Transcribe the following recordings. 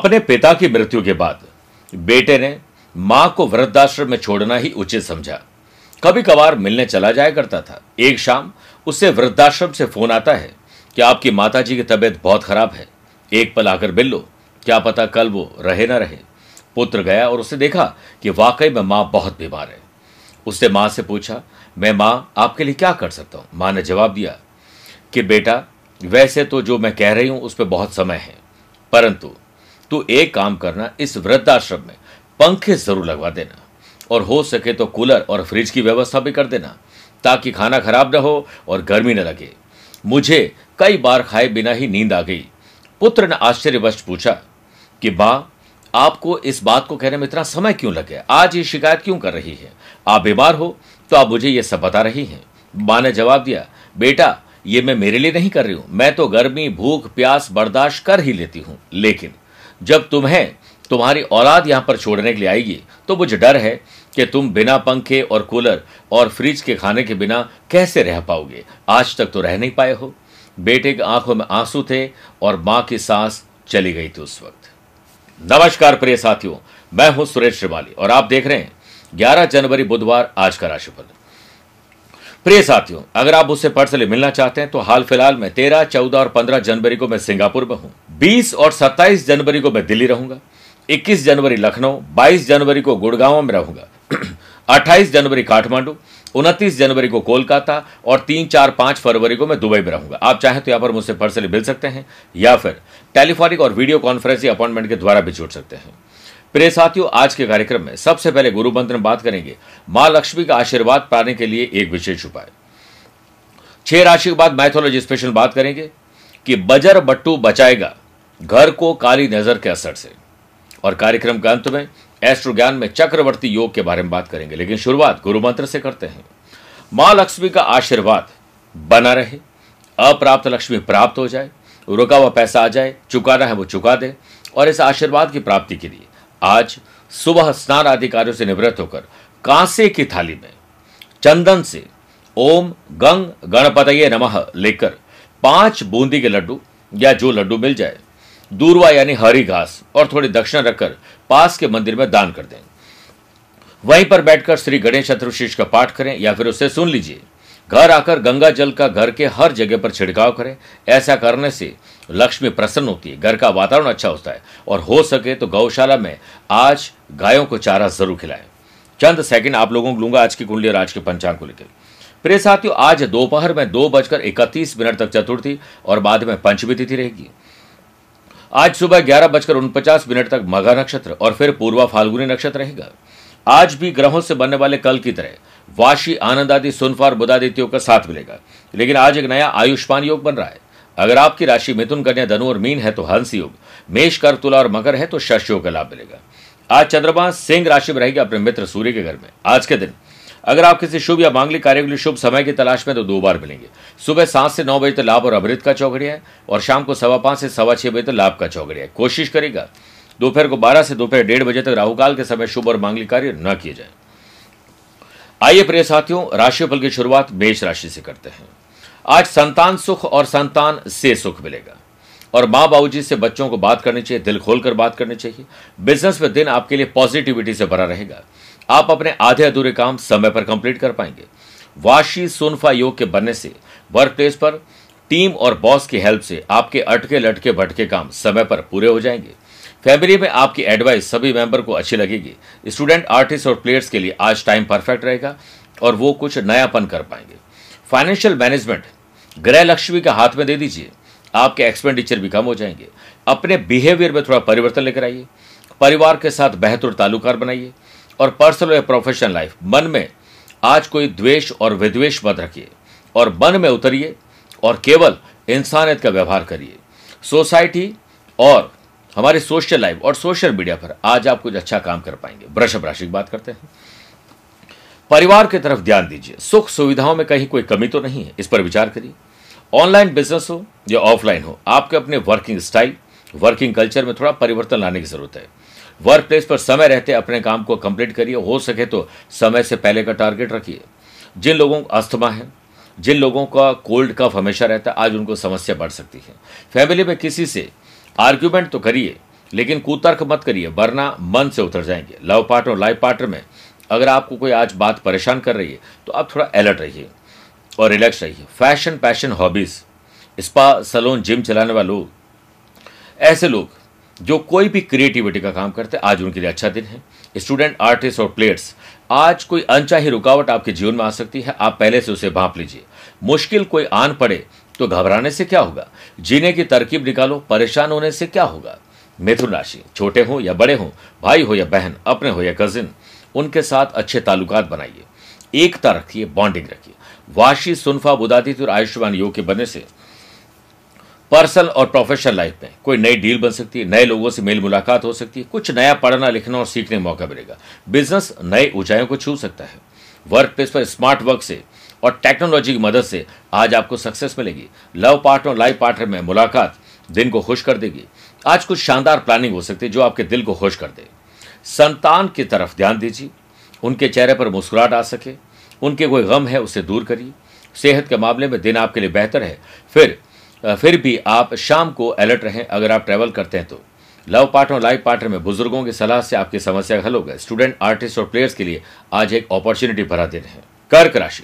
अपने पिता की मृत्यु के बाद, बेटे ने माँ को वृद्धाश्रम में छोड़ना ही उचित समझा। कभी कभार मिलने चला जाया करता था। एक शाम उससे वृद्धाश्रम से फ़ोन आता है कि आपकी माताजी की तबीयत बहुत खराब है? एक पल आकर मिल लो। क्या पता कल वो रहे ना रहे। पुत्र गया और उसे देखा कि वाकई में माँ बहुत बीमार है। उसने माँ से पूछा, मैं माँ, आपके लिए क्या कर सकता हूँ? माँ ने जवाब दिया कि, बेटा, वैसे तो जो मैं कह रही हूँ उस पर बहुत समय है, परंतु तू एक काम करना इस वृद्धाश्रम में। पंखे ज़रूर लगवा देना। और हो सके तो कूलर और फ्रिज की व्यवस्था भी कर देना, ताकि खाना खराब न हो और गर्मी न लगे। मुझे कई बार खाए बिना ही नींद आ गई। पुत्र ने आश्चर्यवश पूछा कि, माँ, आपको इस बात को कहने में इतना समय क्यों लगे आज ये शिकायत क्यों कर रही है? आप बीमार हो तो आप मुझे ये सब बता रही हैं। माँ ने जवाब दिया, बेटा, ये मैं मेरे लिए नहीं कर रही हूँ। मैं तो गर्मी, भूख, प्यास बर्दाश्त कर ही लेती हूँ। लेकिन जब तुम्हें तुम्हारी औलाद यहाँ पर छोड़ने के लिए आएगी। तो मुझे डर है कि तुम बिना पंखे और कूलर और फ्रिज के खाने के बिना कैसे रह पाओगे? आज तक तो रह नहीं पाए हो। बेटे की आँखों में आँसू थे और माँ की सांस चली गई थी उस वक्त। नमस्कार प्रिय साथियों, मैं हूँ सुरेश श्रीमाली और आप देख रहे हैं 11 जनवरी बुधवार आज का राशिफल। प्रिय साथियों अगर आप उससे पर्सनली मिलना चाहते हैं तो हाल फ़िलहाल में 13, 14 और 15 जनवरी को मैं सिंगापुर में हूँ। 20 और 27 जनवरी को मैं दिल्ली रहूँगा। 21 जनवरी लखनऊ 22 जनवरी को गुड़गांव में रहूँगा। 28 जनवरी काठमांडू उनतीस जनवरी को कोलकाता और तीन चार पाँच फरवरी को मैं दुबई में रहूँगा। आप चाहें तो यहाँ पर मुझसे पर्सनली मिल सकते हैं या फिर टेलीफोनिक और वीडियो कॉन्फ्रेंसिंग अपॉइंटमेंट के द्वारा भी जुड़ सकते हैं। प्रिय साथियों, आज के कार्यक्रम में सबसे पहले गुरु मंत्र में बात करेंगे। माँ लक्ष्मी का आशीर्वाद पाने के लिए एक विशेष उपाय। छह राशि के बाद मैथोलॉजी स्पेशल बात करेंगे कि बजर बट्टू बचाएगा घर को काली नज़र के असर से। और कार्यक्रम के अंत में एस्ट्रो ज्ञान में चक्रवर्ती योग के बारे में बात करेंगे। लेकिन शुरुआत गुरु मंत्र से करते हैं। माँ लक्ष्मी का आशीर्वाद बना रहे, अप्राप्त लक्ष्मी प्राप्त हो जाए, रुका हुआ पैसा आ जाए, चुकाना है वो चुका दे, और इस आशीर्वाद की प्राप्ति के लिए आज सुबह स्नान आदि कार्यों से निवृत्त होकर कांसे की थाली में चंदन से ओम गंग गणपतये नमः लेकर पाँच बूंदी के लड्डू या जो लड्डू मिल जाए, दूरवा यानी हरी घास और थोड़ी दक्षिणा रखकर पास के मंदिर में दान कर दें। वहीं पर बैठकर श्री गणेश चतुर्शीष का पाठ करें या फिर उसे सुन लीजिए। घर आकर गंगा जल का घर के हर जगह पर छिड़काव करें। ऐसा करने से लक्ष्मी प्रसन्न होती है, घर का वातावरण अच्छा होता है। और हो सके तो गौशाला में आज गायों को चारा ज़रूर खिलाएँ। चंद सेकंड आप लोगों को लूँगा आज की कुंडली और आज के पंचांग को लेकर। प्रिय साथियों, आज दोपहर में दो बजकर इकतीस मिनट तक चतुर्थी और बाद में पंचमी तिथि रहेगी। आज सुबह ग्यारह बजकर उनपचास मिनट तक मघा नक्षत्र और फिर पूर्वा फाल्गुनी नक्षत्र रहेगा। आज भी ग्रहों से बनने वाले कल की तरह वाशी, आनंद आदि, सुनफार बुदादित्यों का साथ मिलेगा। लेकिन आज एक नया आयुष्मान योग बन रहा है। अगर आपकी राशि मिथुन, कन्या, धनु और मीन है तो हंस योग, मेष कर तुला और मकर है तो शश योग का लाभ मिलेगा। आज चंद्रमा सिंह राशि में रहेगी अपने मित्र सूर्य के घर में। आज के दिन, अगर आप किसी शुभ या मांगलिक कार्य के लिए शुभ समय की तलाश में तो दो बार मिलेंगे। सुबह सात से नौ बजे तक लाभ और अमृत का चौकड़िया है और शाम को सवा पाँच से सवा छह बजे तक लाभ का चौकड़िया है। कोशिश करेगा, दोपहर को बारह से दोपहर डेढ़ बजे तक राहुकाल के समय शुभ और मांगलिक कार्य न किए जाए। आइए प्रिय साथियों, राशिफल की शुरुआत मेष राशि से करते हैं। आज संतान सुख और संतान से सुख मिलेगा। और माँ बाबूजी से बच्चों को बात करनी चाहिए, दिल खोलकर बात करनी चाहिए। बिज़नेस में दिन आपके लिए पॉजिटिविटी से भरा रहेगा। आप अपने आधे अधूरे काम समय पर कंप्लीट कर पाएँगे। वाशी सुनफा योग के बनने से वर्क प्लेस पर टीम और बॉस की हेल्प से आपके अटके लटके भटके काम समय पर पूरे हो जाएँगे। फैमिली में आपकी एडवाइस सभी मेंबर को अच्छी लगेगी। स्टूडेंट आर्टिस्ट और प्लेयर्स के लिए आज टाइम परफेक्ट रहेगा और वो कुछ नयापन कर पाएँगे। फाइनेंशियल मैनेजमेंट ग्रह लक्ष्मी के हाथ में दे दीजिए। आपके एक्सपेंडिचर भी कम हो जाएँगे। अपने बिहेवियर में थोड़ा परिवर्तन लेकर आइए। परिवार के साथ बेहतर ताल्लुकार बनाइए। और पर्सनल या प्रोफेशनल लाइफ मन में आज कोई द्वेष और विद्वेष मत रखिए। और मन में उतरिए और केवल इंसानियत का व्यवहार करिए। सोसाइटी और हमारी सोशल लाइफ और सोशल मीडिया पर आज आप कुछ अच्छा काम कर पाएँगे। वृषभ राशि की बात करते हैं। परिवार की तरफ़ ध्यान दीजिए। सुख सुविधाओं में कहीं कोई कमी तो नहीं है, इस पर विचार करिए। ऑनलाइन बिज़नेस हो या ऑफलाइन हो, आपके अपने वर्किंग स्टाइल, वर्किंग कल्चर में थोड़ा परिवर्तन लाने की ज़रूरत है। वर्क प्लेस पर समय रहते अपने काम को कंप्लीट करिए। हो सके तो समय से पहले का टारगेट रखिए। जिन लोगों को अस्थमा है, जिन लोगों का कोल्ड कफ हमेशा रहता है, आज उनको समस्या बढ़ सकती है। फैमिली में किसी से आर्ग्यूमेंट तो करिए, लेकिन कुतर्क मत करिए, वरना मन से उतर जाएँगे। लव पार्टनर लाइफ पार्टनर में अगर आपको कोई आज बात परेशान कर रही है तो आप थोड़ा अलर्ट रहिए और रिलैक्स रहिए। Fashion passion hobbies spa salon gym चलाने वाले लोग, ऐसे लोग जो कोई भी क्रिएटिविटी का काम करते हैं, आज उनके लिए अच्छा दिन है। स्टूडेंट आर्टिस्ट और प्लेयर्स आज कोई अनचाही रुकावट आपके जीवन में आ सकती है, आप पहले से उसे भाप लीजिए। मुश्किल कोई आन पड़े तो घबराने से क्या होगा? जीने की तरकीब निकालो, परेशान होने से क्या होगा? मिथुन राशि छोटे हो या बड़े हो, भाई हो या बहन, अपने हो या कजिन उनके साथ अच्छे ताल्लुकात बनाइए। एकता रखिए बॉन्डिंग रखिए। वाशी, सुनफा, बुदादित्य और आयुष्मान योग के बनने से पर्सनल और प्रोफेशनल लाइफ में कोई नई डील बन सकती है, नए लोगों से मेल मुलाकात हो सकती है, कुछ नया पढ़ना, लिखना और सीखने का मौका मिलेगा। बिज़नेस नए ऊंचाइयों को छू सकता है। वर्क प्लेस पर स्मार्ट वर्क से और टेक्नोलॉजी की मदद से आज आपको सक्सेस मिलेगी। लव पार्टनर लाइफ पार्टनर में मुलाकात दिन को खुश कर देगी। आज कुछ शानदार प्लानिंग हो सकती है जो आपके दिल को खुश कर दे। संतान की तरफ़ ध्यान दीजिए। उनके चेहरे पर मुस्कुराहट आ सके। उनके कोई गम है, उसे दूर करिए। सेहत के मामले में दिन आपके लिए बेहतर है। फिर फिर भी आप शाम को अलर्ट रहें। अगर आप ट्रैवल करते हैं तो। लव पार्टनर और लाइफ पार्टनर में बुज़ुर्गों की सलाह से आपकी समस्या हल हो होगा स्टूडेंट आर्टिस्ट और प्लेयर्स के लिए आज एक अपॉर्चुनिटी भरा दिन है। कर्क राशि।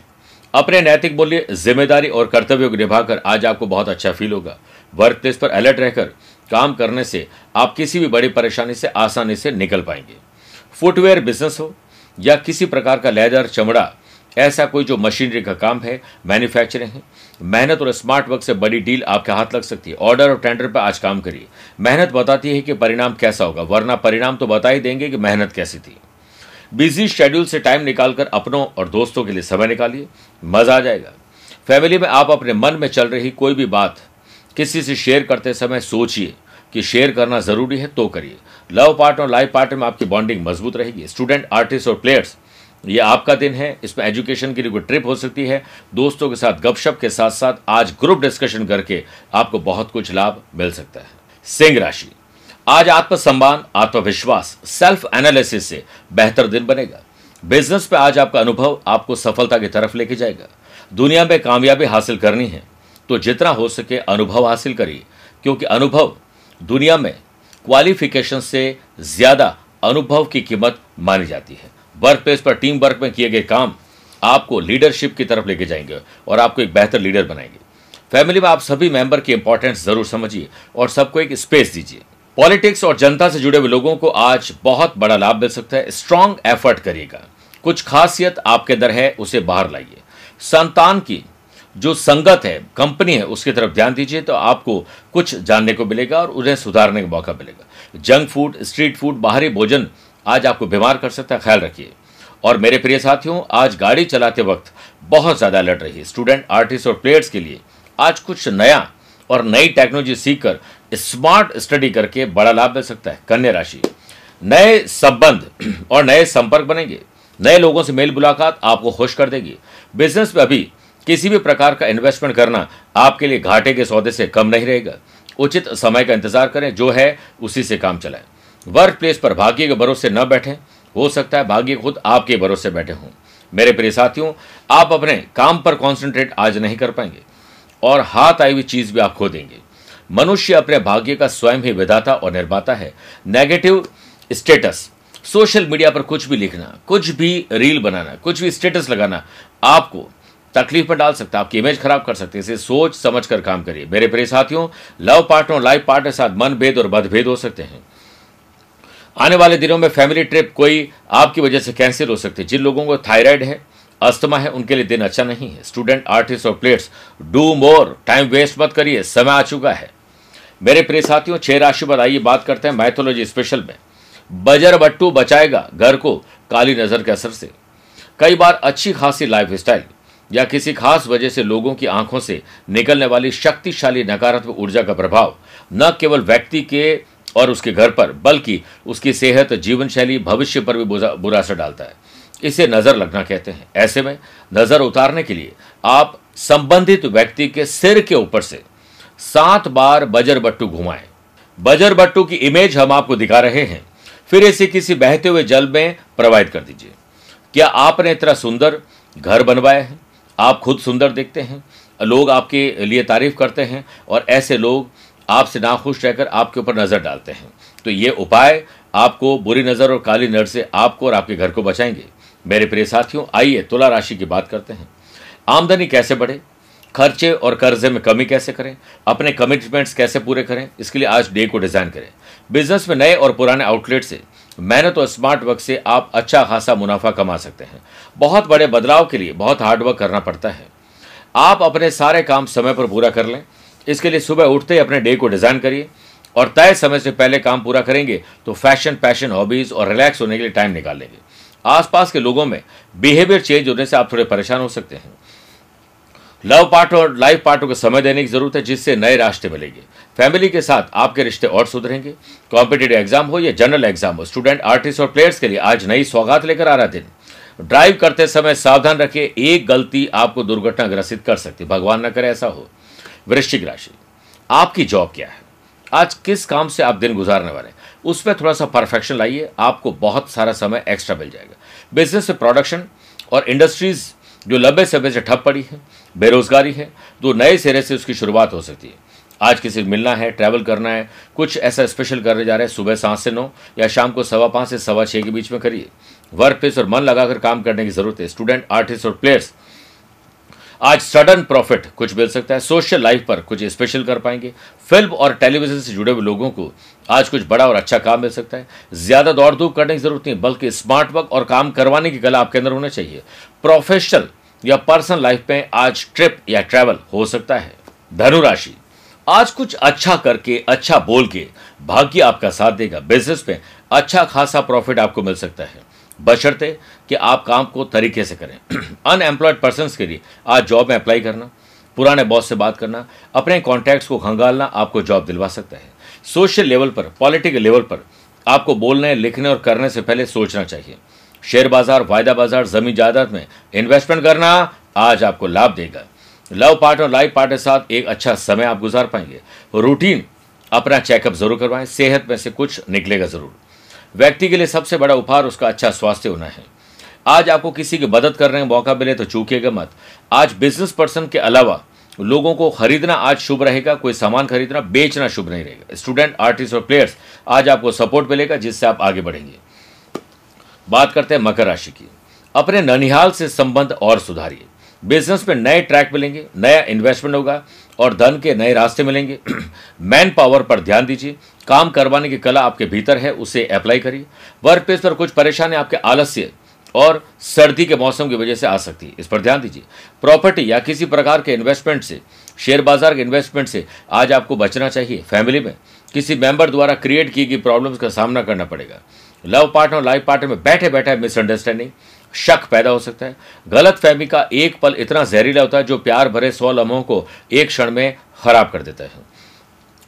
अपने नैतिक मूल्य, ज़िम्मेदारी और कर्तव्यों को निभाकर आज आपको बहुत अच्छा फील होगा। वर्क प्लेस पर अलर्ट रहकर काम करने से आप किसी भी बड़ी परेशानी से आसानी से निकल पाएँगे। फुटवेयर बिज़नेस हो या किसी प्रकार का लेदर चमड़ा, ऐसा कोई जो मशीनरी का काम है मैन्युफैक्चरिंग है, मेहनत और स्मार्ट वर्क से बड़ी डील आपके हाथ लग सकती है। ऑर्डर और टेंडर पर आज काम करिए। मेहनत बताती है कि परिणाम कैसा होगा, वरना परिणाम तो बता ही देंगे कि मेहनत कैसी थी। बिज़ी शेड्यूल से टाइम निकालकर अपनों और दोस्तों के लिए समय निकालिए, मज़ा आ जाएगा। फैमिली में आप अपने मन में चल रही कोई भी बात किसी से शेयर करते समय सोचिए कि शेयर करना ज़रूरी है तो करिए। लव पार्टनर लाइफ पार्टनर में आपकी बॉन्डिंग मज़बूत रहेगी। स्टूडेंट, आर्टिस्ट और प्लेयर्स, ये आपका दिन है। इसमें एजुकेशन के लिए कोई ट्रिप हो सकती है। दोस्तों के साथ गपशप के साथ साथ आज ग्रुप डिस्कशन करके आपको बहुत कुछ लाभ मिल सकता है। सिंह राशि। आज आत्मसम्मान, आत्मविश्वास सेल्फ एनालिसिस से बेहतर दिन बनेगा। बिज़नेस पे आज आपका अनुभव आपको सफलता की तरफ़ लेके जाएगा। दुनिया में कामयाबी हासिल करनी है तो जितना हो सके अनुभव हासिल करिए, क्योंकि अनुभव दुनिया में क्वालिफिकेशन से ज़्यादा अनुभव की कीमत मानी जाती है। वर्क प्लेस पर टीम वर्क में किए गए काम आपको लीडरशिप की तरफ़ लेके जाएँगे और आपको एक बेहतर लीडर बनाएँगे। फैमिली में आप सभी मेंबर की इंपॉर्टेंस ज़रूर समझिए और सबको एक स्पेस दीजिए। पॉलिटिक्स और जनता से जुड़े हुए लोगों को आज बहुत बड़ा लाभ मिल सकता है। स्ट्रांग एफर्ट करिएगा। कुछ खासियत आपके अंदर है, उसे बाहर लाइए। संतान की जो संगत है, कंपनी है, उसकी तरफ़ ध्यान दीजिए तो आपको कुछ जानने को मिलेगा और उन्हें सुधारने का मौका मिलेगा। जंक फ़ूड, स्ट्रीट फ़ूड, बाहरी भोजन आज आपको बीमार कर सकता है, ख्याल रखिए। और मेरे प्रिय साथियों, आज गाड़ी चलाते वक्त बहुत ज़्यादा अलर्ट रहिए। स्टूडेंट, आर्टिस्ट और प्लेयर्स के लिए आज कुछ नया और नई टेक्नोलॉजी सीखकर स्मार्ट स्टडी करके बड़ा लाभ मिल सकता है, कन्या राशि। नए संबंध और नए संपर्क बनेंगे। नए लोगों से मेल मुलाकात आपको खुश कर देगी। बिज़नेस में अभी किसी भी प्रकार का इन्वेस्टमेंट करना आपके लिए घाटे के सौदे से कम नहीं रहेगा। उचित समय का इंतज़ार करें, जो है उसी से काम चलाएँ। वर्क प्लेस पर भाग्य के भरोसे न बैठें। हो सकता है भाग्य खुद आपके भरोसे बैठे हों। मेरे प्रिय साथियों, आप अपने काम पर कॉन्सेंट्रेट आज नहीं कर पाएँगे। और हाथ आई हुई चीज़ भी आप खो देंगे। मनुष्य अपने भाग्य का स्वयं ही विधाता और निर्माता है। नेगेटिव स्टेटस सोशल मीडिया पर कुछ भी लिखना, कुछ भी रील बनाना, कुछ भी स्टेटस लगाना, आपको तकलीफ़ में डाल सकता है। आपकी इमेज खराब कर सकते हैं। इसे सोच समझ कर काम करिए। मेरे प्रिय साथियों लव पार्टनर लाइफ पार्टनर के साथ मन भेद और मतभेद हो सकते हैं। आने वाले दिनों में फैमिली ट्रिप कोई आपकी वजह से कैंसिल हो सकती है। जिन लोगों को थायराइड है अस्थमा है, उनके लिए दिन अच्छा नहीं है। स्टूडेंट आर्टिस्ट और players do more time waste मत करिए। समय आ चुका है। मेरे प्रिय साथियों, छह राशि पर आइए बात करते हैं मैथोलॉजी स्पेशल में। बजर बट्टू बचाएगा घर को काली नज़र के असर से। कई बार अच्छी खासी लाइफ स्टाइल या किसी खास वजह से लोगों की आँखों से निकलने वाली शक्तिशाली नकारात्मक ऊर्जा का प्रभाव न केवल व्यक्ति के और उसके घर पर, बल्कि उसकी सेहत जीवन शैली भविष्य पर भी बुरा असर डालता है। इसे नज़र लगना कहते हैं। ऐसे में नज़र उतारने के लिए आप संबंधित व्यक्ति के सिर के ऊपर से सात बार बजर बट्टू घुमाएँ। बजर बट्टू की इमेज हम आपको दिखा रहे हैं। फिर इसे किसी बहते हुए जल में प्रवाहित कर दीजिए। क्या आपने इतना सुंदर घर बनवाया है? आप खुद सुंदर देखते हैं। लोग आपके लिए तारीफ़ करते हैं और ऐसे लोग आपसे नाखुश रहकर आपके ऊपर नज़र डालते हैं। तो ये उपाय आपको बुरी नज़र और काली नज़र से आपको और आपके घर को बचाएँगे। मेरे प्रिय साथियों, आइए तुला राशि की बात करते हैं। आमदनी कैसे बढ़े? खर्चे और कर्जे में कमी कैसे करें? अपने कमिटमेंट्स कैसे पूरे करें? इसके लिए आज डे को डिज़ाइन करें। बिज़नेस में नए और पुराने आउटलेट से मेहनत और स्मार्ट वर्क से आप अच्छा खासा मुनाफा कमा सकते हैं। बहुत बड़े बदलाव के लिए बहुत हार्डवर्क करना पड़ता है। आप अपने सारे काम समय पर पूरा कर लें। इसके लिए सुबह उठते ही अपने डे को डिज़ाइन करिए। और तय समय से पहले काम पूरा करेंगे तो फ़ैशन पैशन हॉबीज और रिलैक्स होने के लिए टाइम निकाल लेंगे। आसपास के लोगों में बिहेवियर चेंज होने से आप थोड़े परेशान हो सकते हैं। लव पार्ट और लाइफ पार्टों को समय देने की ज़रूरत है, जिससे नए रास्ते मिलेंगे। फैमिली के साथ आपके रिश्ते और सुधरेंगे। कॉम्पिटेटिव एग्ज़ाम हो या जनरल एग्ज़ाम हो, स्टूडेंट, आर्टिस्ट और प्लेयर्स के लिए आज नई सौगात लेकर आ रहा दिन। ड्राइव करते समय सावधान रखिए एक गलती आपको दुर्घटना ग्रसित कर सकती भगवान न करे ऐसा हो। वृश्चिक राशि। आपकी जॉब क्या है? आज किस काम से आप दिन गुजारने वाले उस पर थोड़ा सा परफेक्शन लाइए, आपको बहुत सारा समय एक्स्ट्रा मिल जाएगा। बिज़नेस प्रोडक्शन और इंडस्ट्रीज़ जो लंबे समय से ठप पड़ी है बेरोजगारी है तो नए सिरे से उसकी शुरुआत हो सकती है। आज किसी मिलना है ट्रैवल करना है, कुछ ऐसा स्पेशल करने जा रहे हैं, सुबह सात से नौ, या शाम को सवा पाँच से सवा छः के बीच में करिए। वर्क प्लेस और मन लगाकर काम करने की ज़रूरत है। स्टूडेंट आर्टिस्ट और प्लेयर्स आज सडन प्रॉफिट कुछ मिल सकता है। सोशल लाइफ पर कुछ स्पेशल कर पाएँगे। फ़िल्म और टेलीविज़न से जुड़े हुए लोगों को आज कुछ बड़ा और अच्छा काम मिल सकता है। ज़्यादा दौड़ धूप करने की ज़रूरत नहीं, बल्कि स्मार्ट वर्क और काम करवाने की कला आपके अंदर होना चाहिए। प्रोफेशनल या पर्सनल लाइफ में आज ट्रिप या ट्रैवल हो सकता है। धनुराशि आज कुछ अच्छा करके अच्छा बोल के भाग्य आपका साथ देगा। बिज़नेस में अच्छा खासा प्रॉफिट आपको मिल सकता है। बशर्ते कि आप काम को तरीके से करें। अनएम्प्लॉयड पर्सन के लिए आज जॉब में अप्लाई करना, पुराने बॉस से बात करना, अपने कॉन्टैक्ट्स को खंगालना आपको जॉब दिलवा सकता है। सोशल लेवल पर पॉलिटिकल लेवल पर आपको बोलने, लिखने और करने से पहले सोचना चाहिए। शेयर बाज़ार, वायदा बाज़ार, ज़मीन जायदाद में इन्वेस्टमेंट करना आज आपको लाभ देगा। लव पार्ट और लाइफ पार्ट के साथ एक अच्छा समय आप गुजार पाएँगे। रूटीन अपना चेकअप ज़रूर करवाएँ, सेहत में से कुछ निकलेगा ज़रूर। व्यक्ति के लिए सबसे बड़ा उपहार उसका अच्छा स्वास्थ्य होना है। आज आपको किसी की मदद करने का मौका मिले तो चूकेगा मत। आज बिज़नेस पर्सन के अलावा लोगों को खरीदना आज शुभ रहेगा, कोई सामान खरीदना बेचना शुभ नहीं रहेगा। स्टूडेंट आर्टिस्ट और प्लेयर्स आज आपको सपोर्ट मिलेगा, जिससे आप आगे बढ़ेंगे। बात करते हैं मकर राशि की। अपने ननिहाल से संबंध और सुधारिए। बिज़नेस में नए ट्रैक मिलेंगे, नया इन्वेस्टमेंट होगा और धन के नए रास्ते मिलेंगे। मैन पावर पर ध्यान दीजिए। काम करवाने की कला आपके भीतर है, उसे अप्लाई करिए। वर्क प्लेस पर कुछ परेशानी आपके आलस्य और सर्दी के मौसम की वजह से आ सकती है। इस पर ध्यान दीजिए। प्रॉपर्टी या किसी प्रकार के इन्वेस्टमेंट से शेयर बाज़ार के इन्वेस्टमेंट से आज आपको बचना चाहिए। फैमिली में किसी मेंबर द्वारा क्रिएट की गई प्रॉब्लम्स का सामना करना पड़ेगा। लव पार्टनर लाइफ पार्टनर में बैठे बैठे मिसअंडरस्टैंडिंग शक पैदा हो सकता है। गलत फहमी का एक पल इतना जहरीला होता है जो प्यार भरे सौ लम्हों को एक क्षण में खराब कर देता है।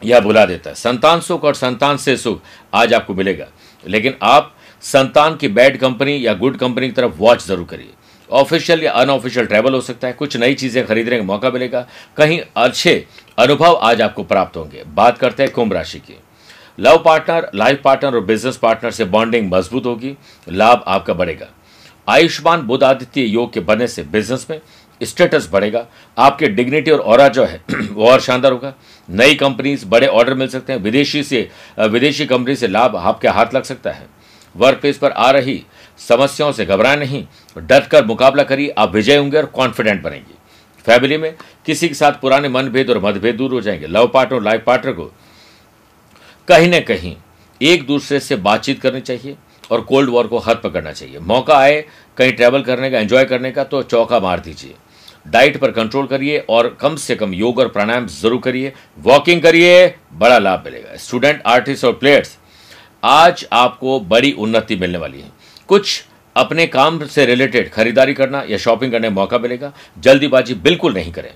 या बुला देता है। संतान सुख और संतान से सुख आज आपको मिलेगा। लेकिन आप संतान की बैड कंपनी या गुड कंपनी की तरफ़ वॉच ज़रूर करिए। ऑफिशियल या अनऑफिशियल ट्रैवल हो सकता है। कुछ नई चीज़ें खरीदने का मौका मिलेगा। कहीं अच्छे अनुभव आज आपको प्राप्त होंगे। बात करते हैं कुंभ राशि की। लव पार्टनर, लाइफ पार्टनर और बिज़नेस पार्टनर से बॉन्डिंग मज़बूत होगी, लाभ आपका बढ़ेगा। आयुष्मान बुद्ध आदित्य योग के बनने से बिज़नेस में स्टेटस बढ़ेगा। आपके डिग्निटी और और जो है, वो और शानदार होगा। नई कंपनीज़, बड़े ऑर्डर मिल सकते हैं। विदेशी से विदेशी कंपनी से लाभ आपके हाथ लग सकता है। वर्क प्लेस पर आ रही समस्याओं से घबराए नहीं। डट कर मुकाबला करिए, आप विजय होंगे और कॉन्फिडेंट बनेंगे। फैमिली में किसी के साथ पुराने मनभेद और मतभेद दूर हो जाएँगे। लव पार्टनर और लाइफ पार्टनर को कहीं ना कहीं एक दूसरे से बातचीत करनी चाहिए और कोल्ड वॉर को हद पकड़ना चाहिए। मौका आए कहीं ट्रैवल करने का एंजॉय करने का तो चौका मार दीजिए। डाइट पर कंट्रोल करिए और कम से कम योग और प्राणायाम ज़रूर करिए। वॉकिंग करिए, बड़ा लाभ मिलेगा। स्टूडेंट आर्टिस्ट और प्लेयर्स आज आपको बड़ी उन्नति मिलने वाली है। कुछ अपने काम से रिलेटेड खरीदारी करना या शॉपिंग करने का मौका मिलेगा। जल्दीबाजी बिल्कुल नहीं करें।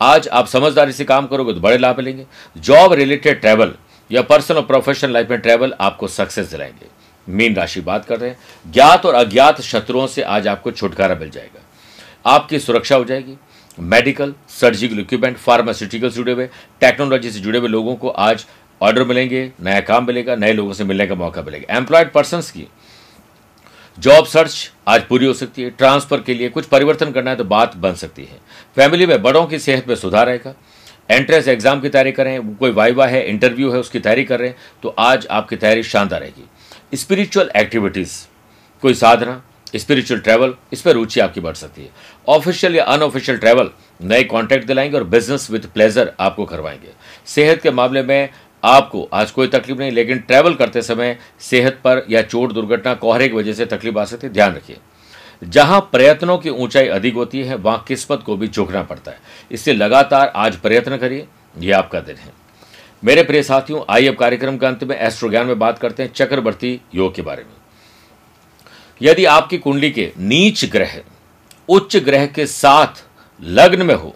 आज आप समझदारी से काम करोगे तो बड़े लाभ मिलेंगे। जॉब रिलेटेड ट्रैवल या पर्सनल और प्रोफेशनल लाइफ में ट्रैवल आपको सक्सेस दिलाएँगे। मीन राशि बात कर रहे हैं। ज्ञात और अज्ञात शत्रुओं से आज आपको छुटकारा मिल जाएगा। आपकी सुरक्षा हो जाएगी। मेडिकल सर्जिकल इक्विपमेंट फार्मास्यूटिकल से जुड़े हुए टेक्नोलॉजी से जुड़े हुए लोगों को आज ऑर्डर मिलेंगे, नया काम मिलेगा, नए लोगों से मिलने का मौका मिलेगा। एम्प्लॉयड पर्सन की जॉब सर्च आज पूरी हो सकती है। ट्रांसफ़र के लिए कुछ परिवर्तन करना है तो बात बन सकती है। फैमिली में बड़ों की सेहत में सुधार आएगा। एंट्रेंस एग्ज़ाम की तैयारी कर रहे हैं कोई वाइवा है, इंटरव्यू है, उसकी तैयारी कर रहे हैं तो आज आपकी तैयारी शानदार रहेगी। स्पिरिचुअल एक्टिविटीज़ कोई साधना स्पिरिचुअल ट्रैवल इस पर रुचि आपकी बढ़ सकती है। ऑफिशियल या अनऑफिशियल ट्रैवल नए कॉन्टैक्ट दिलाएँगे और बिज़नेस विद प्लेजर आपको करवाएँगे। सेहत के मामले में आपको आज कोई तकलीफ़ नहीं, लेकिन ट्रैवल करते समय सेहत पर या चोट दुर्घटना, कोहरे की वजह से तकलीफ़ आ सकती है। ध्यान रखिए। जहाँ प्रयत्नों की ऊंचाई अधिक होती है, वहाँ किस्मत को भी झुकना पड़ता है। इससे लगातार आज प्रयत्न करिए यह आपका दिन है। मेरे प्रिय साथियों, आइए अब कार्यक्रम के अंत में एस्ट्रो ज्ञान में बात करते हैं चक्रवर्ती योग के बारे में। यदि आपकी कुंडली के नीच ग्रह, उच्च ग्रह के साथ लग्न में हो,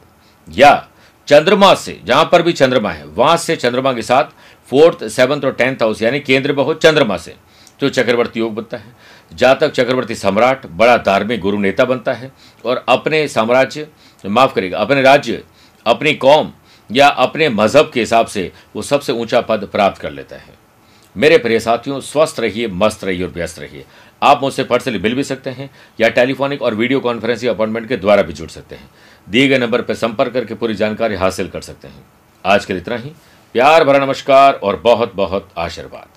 या चंद्रमा से, जहाँ पर भी चंद्रमा है, वहाँ से चंद्रमा के साथ फोर्थ सेवंथ और टेंथ हाउस यानी केंद्र में हो चंद्रमा से तो चक्रवर्ती योग बनता है। जातक चक्रवर्ती सम्राट बड़ा धार्मिक गुरु नेता बनता है और अपने साम्राज्य, माफ़ करेगा अपने राज्य, अपनी कौम या अपने मज़हब के हिसाब से वो सबसे ऊँचा पद प्राप्त कर लेता है। मेरे प्रिय साथियों, स्वस्थ रहिए, मस्त रहिए और व्यस्त रहिए। आप मुझसे पर्सनली मिल भी सकते हैं या टेलीफोनिक और वीडियो कॉन्फ्रेंसिंग अपॉइंटमेंट के द्वारा भी जुड़ सकते हैं। दिए गए नंबर पर संपर्क करके पूरी जानकारी हासिल कर सकते हैं। आज के लिए इतना ही। प्यार भरा नमस्कार और बहुत बहुत आशीर्वाद।